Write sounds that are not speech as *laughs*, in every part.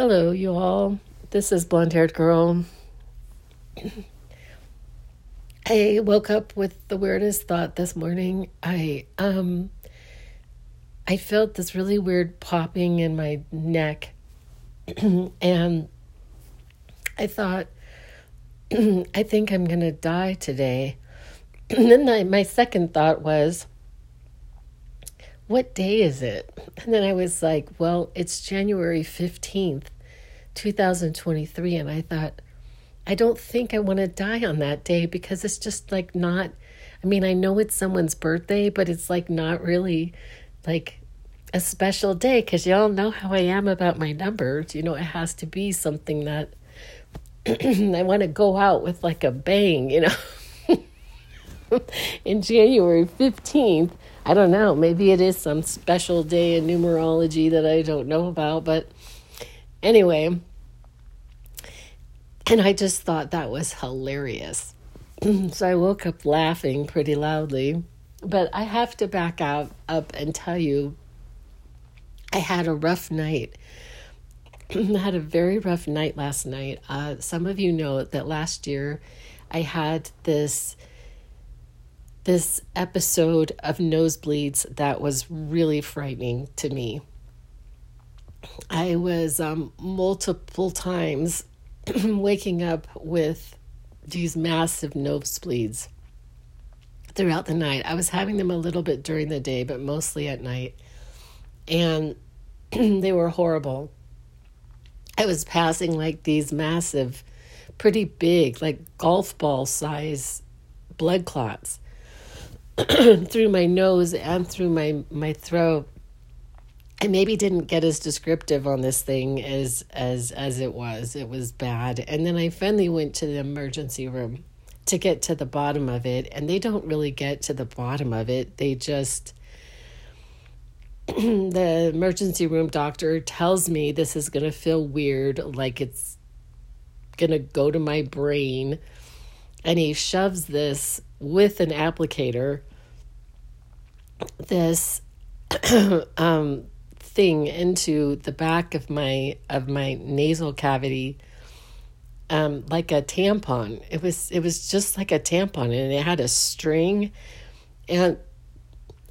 Hello, you all. This is Blonde Haired Girl. I woke up with the weirdest thought this morning. I um I felt this really weird popping in my neck *clears throat* and I thought *clears throat* I think I'm going to die today. *clears throat* and then I, my second thought was what day is it? And then I was like, well, it's January 15th, 2023. And I thought, I don't think I want to die on that day because it's just like not, I mean, I know it's someone's birthday, but it's like not really like a special day because y'all know how I am about my numbers. You know, it has to be something that *clears throat* I want to go out with like a bang, you know. *laughs* in January 15th, I don't know. Maybe it is some special day in numerology that I don't know about. But anyway, and I just thought that was hilarious. *clears throat* so I woke up laughing pretty loudly. But I have to back out up and tell you I had a rough night. *clears throat* I had a very rough night last night. Uh, some of you know that last year I had this this episode of nosebleeds that was really frightening to me. I was um, multiple times *clears throat* waking up with these massive nosebleeds throughout the night. I was having them a little bit during the day, but mostly at night. And *clears throat* they were horrible. I was passing like these massive, pretty big, like golf ball size blood clots *clears throat* through my nose and through my my throat. I maybe didn't get as descriptive on this thing as as as it was. It was bad. And then I finally went to the emergency room to get to the bottom of it, and they don't really get to the bottom of it. They just *clears throat* the emergency room doctor tells me this is going to feel weird, like it's going to go to my brain. And he shoves this with an applicator this *clears throat* um, thing into the back of my of my nasal cavity um, like a tampon it was it was just like a tampon and it had a string and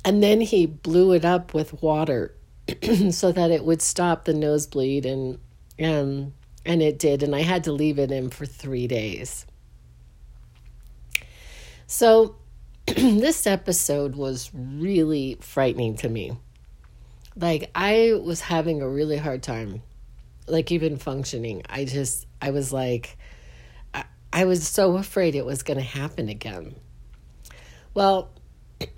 and then he blew it up with water *clears throat* so that it would stop the nosebleed and and and it did and I had to leave it in for 3 days so *clears throat* this episode was really frightening to me. Like, I was having a really hard time, like, even functioning. I just, I was like, I, I was so afraid it was going to happen again. Well, *clears throat*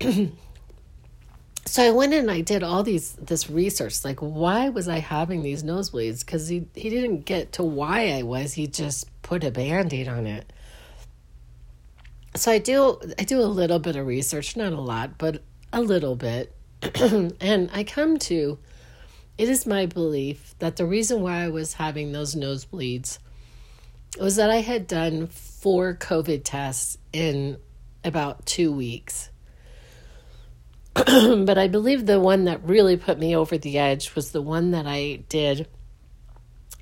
so I went in and I did all these this research like why was I having these nosebleeds cuz he he didn't get to why I was he just put a band-aid on it so I do I do a little bit of research, not a lot, but a little bit. *clears throat* and I come to it is my belief that the reason why I was having those nosebleeds was that I had done four COVID tests in about 2 weeks. *clears throat* but I believe the one that really put me over the edge was the one that I did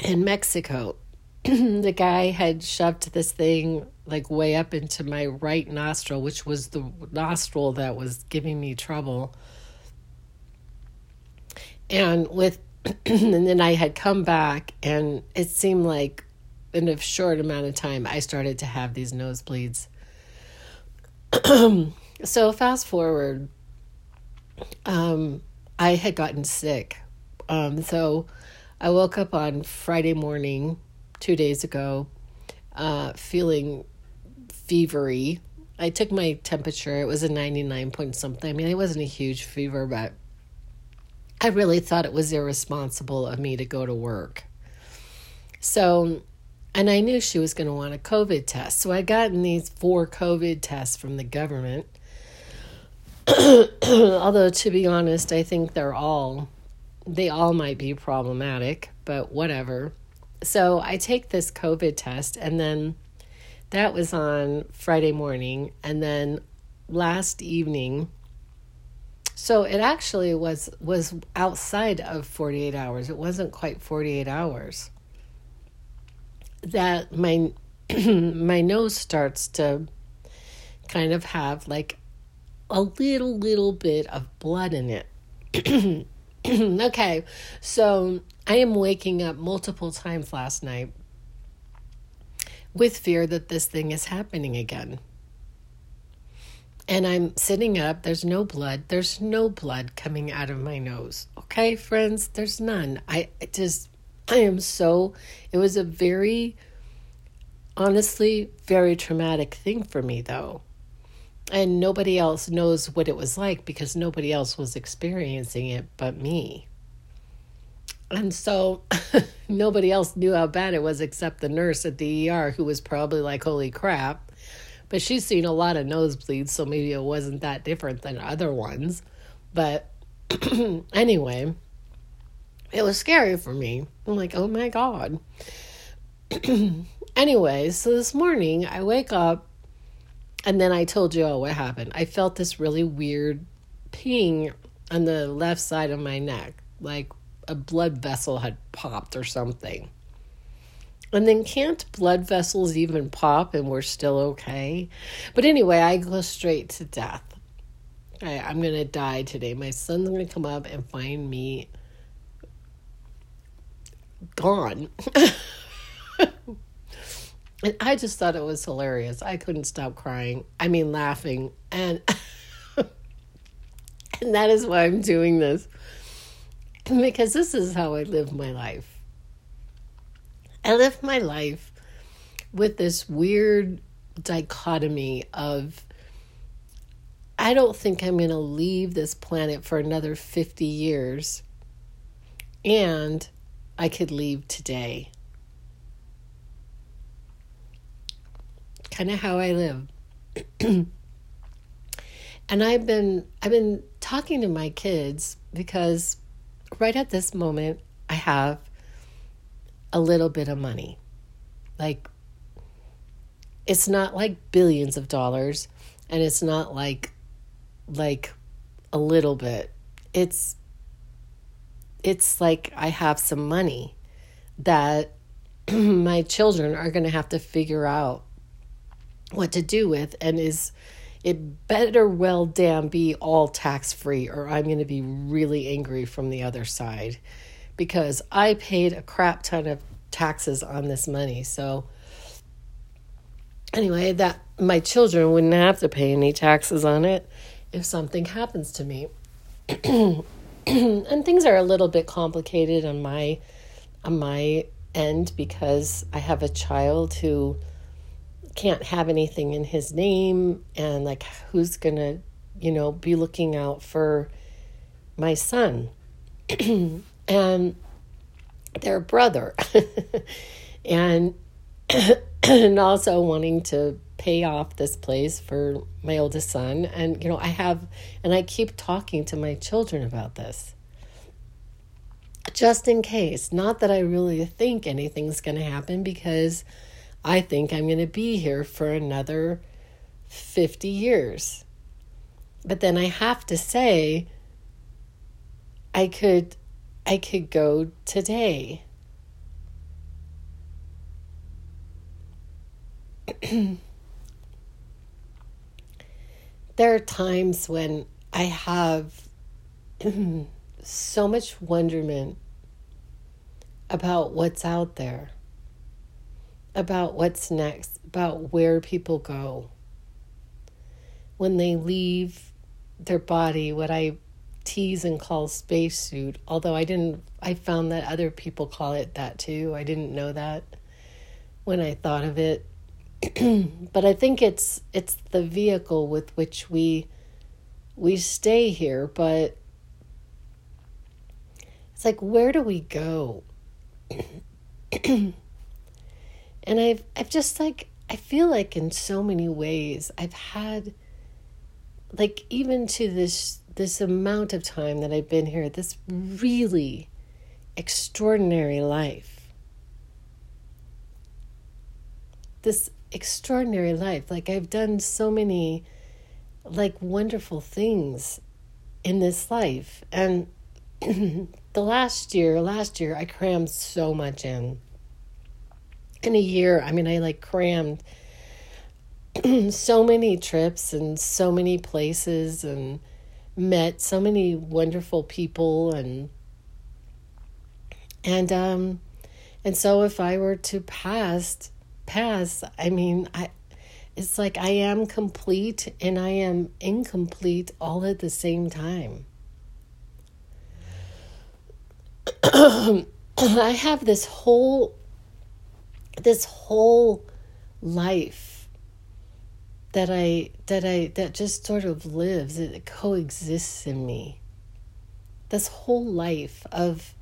in Mexico. *clears throat* the guy had shoved this thing like way up into my right nostril, which was the nostril that was giving me trouble. And with *clears throat* and then I had come back and it seemed like in a short amount of time I started to have these nosebleeds. *clears throat* so fast forward um I had gotten sick. Um so I woke up on Friday morning 2 days ago uh feeling fevery. I took my temperature. It was a 99 point something. I mean, it wasn't a huge fever, but I really thought it was irresponsible of me to go to work. So, and I knew she was going to want a COVID test. So I gotten these four COVID tests from the government. *clears throat* Although, to be honest, I think they're all, they all might be problematic, but whatever. So I take this COVID test and then that was on Friday morning. And then last evening, so it actually was was outside of 48 hours. It wasn't quite 48 hours. that my *clears throat* my nose starts to kind of have like a little little bit of blood in it. *clears throat* okay, so I am waking up multiple times last night with fear that this thing is happening again. And I'm sitting up, there's no blood, there's no blood coming out of my nose. Okay, friends, there's none. I just, I am so, it was a very, honestly, very traumatic thing for me though and nobody else knows what it was like because nobody else was experiencing it but me. And so *laughs* nobody else knew how bad it was except the nurse at the ER who was probably like, holy crap. But she's seen a lot of nosebleeds, so maybe it wasn't that different than other ones. But *clears throat* anyway, it was scary for me. I'm like, oh my God. *clears throat* anyway, so this morning I wake up and then I told you, oh, what happened. I felt this really weird ping on the left side of my neck, like a blood vessel had popped or something. And then can't blood vessels even pop and we're still okay? But anyway, I go straight to death. I, I'm going to die today. My son's going to come up and find me gone. *laughs* And I just thought it was hilarious. I couldn't stop crying. I mean, laughing. And, *laughs* and that is why I'm doing this. Because this is how I live my life. I live my life with this weird dichotomy of I don't think I'm going to leave this planet for another 50 years. And I could leave today. kind of how I live. *clears throat* and I've been I've been talking to my kids because right at this moment I have a little bit of money. Like it's not like billions of dollars and it's not like like a little bit. It's it's like I have some money that *clears throat* my children are going to have to figure out what to do with and is it better well damn be all tax free or I'm going to be really angry from the other side because I paid a crap ton of taxes on this money. So anyway, that my children wouldn't have to pay any taxes on it if something happens to me. *clears throat* and things are a little bit complicated on my on my end because I have a child who can't have anything in his name and like who's going to you know be looking out for my son *clears throat* and their brother. *laughs* And *clears throat* and also wanting to pay off this place for my oldest son. And you know I have and I keep talking to my children about this. Just in case. Not that I really think anything's going to happen because I think I'm going to be here for another 50 years. But then I have to say I could I could go today. *clears throat* there are times when I have *clears throat* so much wonderment about what's out there about what's next, about where people go. When they leave their body, what I tease and call spacesuit, although I didn't, I found that other people call it that too. I didn't know that when I thought of it. *clears throat* but I think it's it's the vehicle with which we we stay here, but it's like where do we go? *clears throat* And I've I've just like I feel like in so many ways I've had like even to this this amount of time that I've been here, this really extraordinary life. This extraordinary life. Like I've done so many like wonderful things in this life. And *clears throat* the last year, last year I crammed so much in in a year, I mean, I like crammed *clears throat* so many trips and so many places and met so many wonderful people and and um and so if I were to pass pass, I mean, I it's like I am complete and I am incomplete all at the same time. *clears throat* I have this whole this whole life that I that I that just sort of lives it coexists in me. This whole life of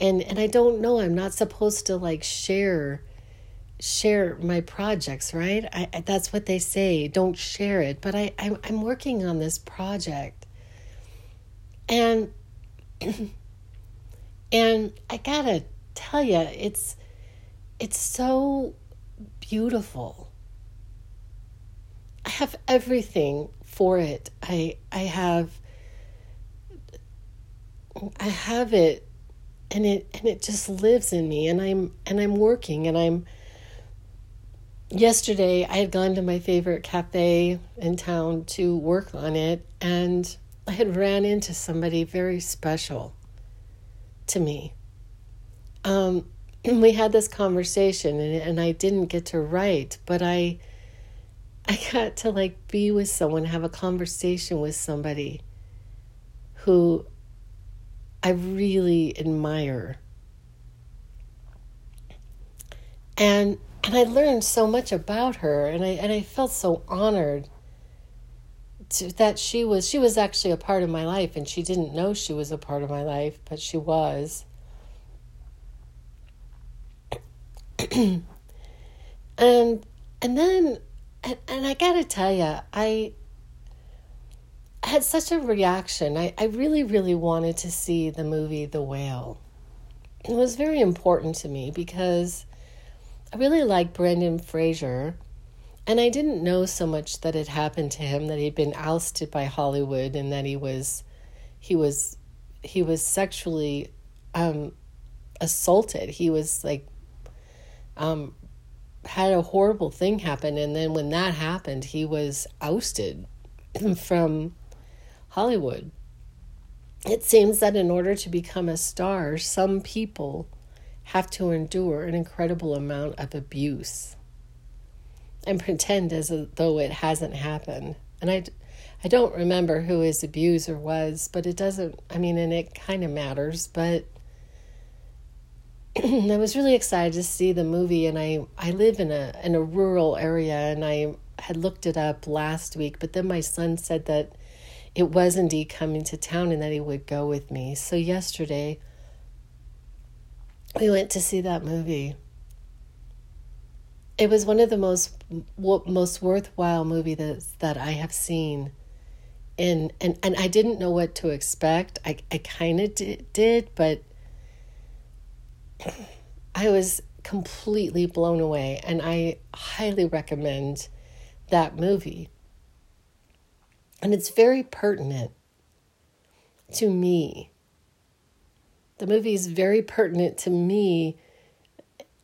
and and I don't know I'm not supposed to like share share my projects right? I, I that's what they say don't share it but I I'm, I'm working on this project. And *clears throat* and I gotta tell you it's it's so beautiful. I have everything for it. I I have I have it and it and it just lives in me and I'm and I'm working and I'm yesterday I had gone to my favorite cafe in town to work on it and I had ran into somebody very special to me. Um *clears throat* we had this conversation and, and I didn't get to write, but I I got to like be with someone, have a conversation with somebody who I really admire. And and I learned so much about her and I and I felt so honored to, that she was she was actually a part of my life and she didn't know she was a part of my life, but she was. *clears throat* and and then and, and I gotta tell you, I had such a reaction. I, I really, really wanted to see the movie The Whale. It was very important to me because I really like Brendan Fraser. And I didn't know so much that had happened to him, that he'd been ousted by Hollywood and that he was he was he was sexually um assaulted. He was like um, had a horrible thing happen. And then when that happened, he was ousted *clears throat* from Hollywood. It seems that in order to become a star, some people have to endure an incredible amount of abuse and pretend as though it hasn't happened. And I, I don't remember who his abuser was, but it doesn't, I mean, and it kind of matters, but *clears throat* I was really excited to see the movie, and I I live in a in a rural area, and I had looked it up last week, but then my son said that it was indeed coming to town and that he would go with me. So yesterday, we went to see that movie. It was one of the most most worthwhile movie that that I have seen. And and and I didn't know what to expect. I I kind of did, did, but I was completely blown away, and I highly recommend that movie. And it's very pertinent to me. The movie is very pertinent to me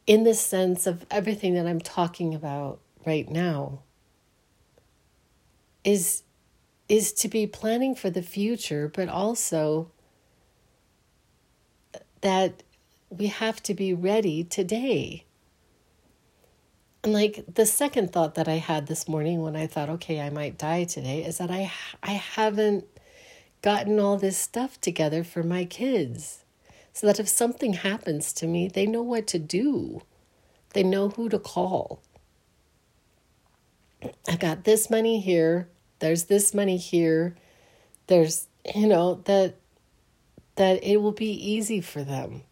in the sense of everything that I'm talking about right now is is to be planning for the future but also that we have to be ready today. And like the second thought that I had this morning when I thought, okay, I might die today, is that I I haven't gotten all this stuff together for my kids. So that if something happens to me, they know what to do. They know who to call. I got this money here, there's this money here. There's, you know, that that it will be easy for them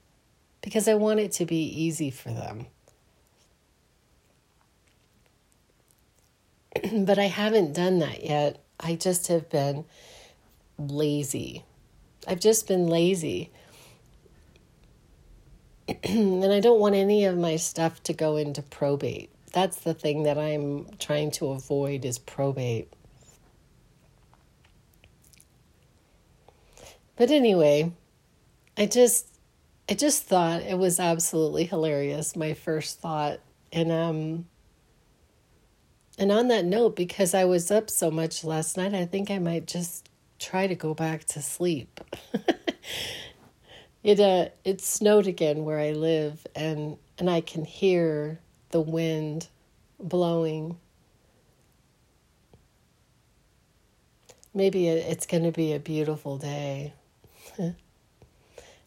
because I want it to be easy for them. *clears throat* but I haven't done that yet. I just have been lazy. I've just been lazy. *clears throat* and I don't want any of my stuff to go into probate. That's the thing that I'm trying to avoid is probate. But anyway, I just I just thought it was absolutely hilarious. My first thought And um and on that note, because I was up so much last night, I think I might just try to go back to sleep. *laughs* it uh it snowed again where I live and and I can hear the wind blowing. Maybe it's going to be a beautiful day.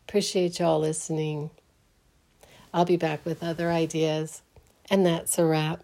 Appreciate y'all listening. I'll be back with other ideas. And that's a wrap.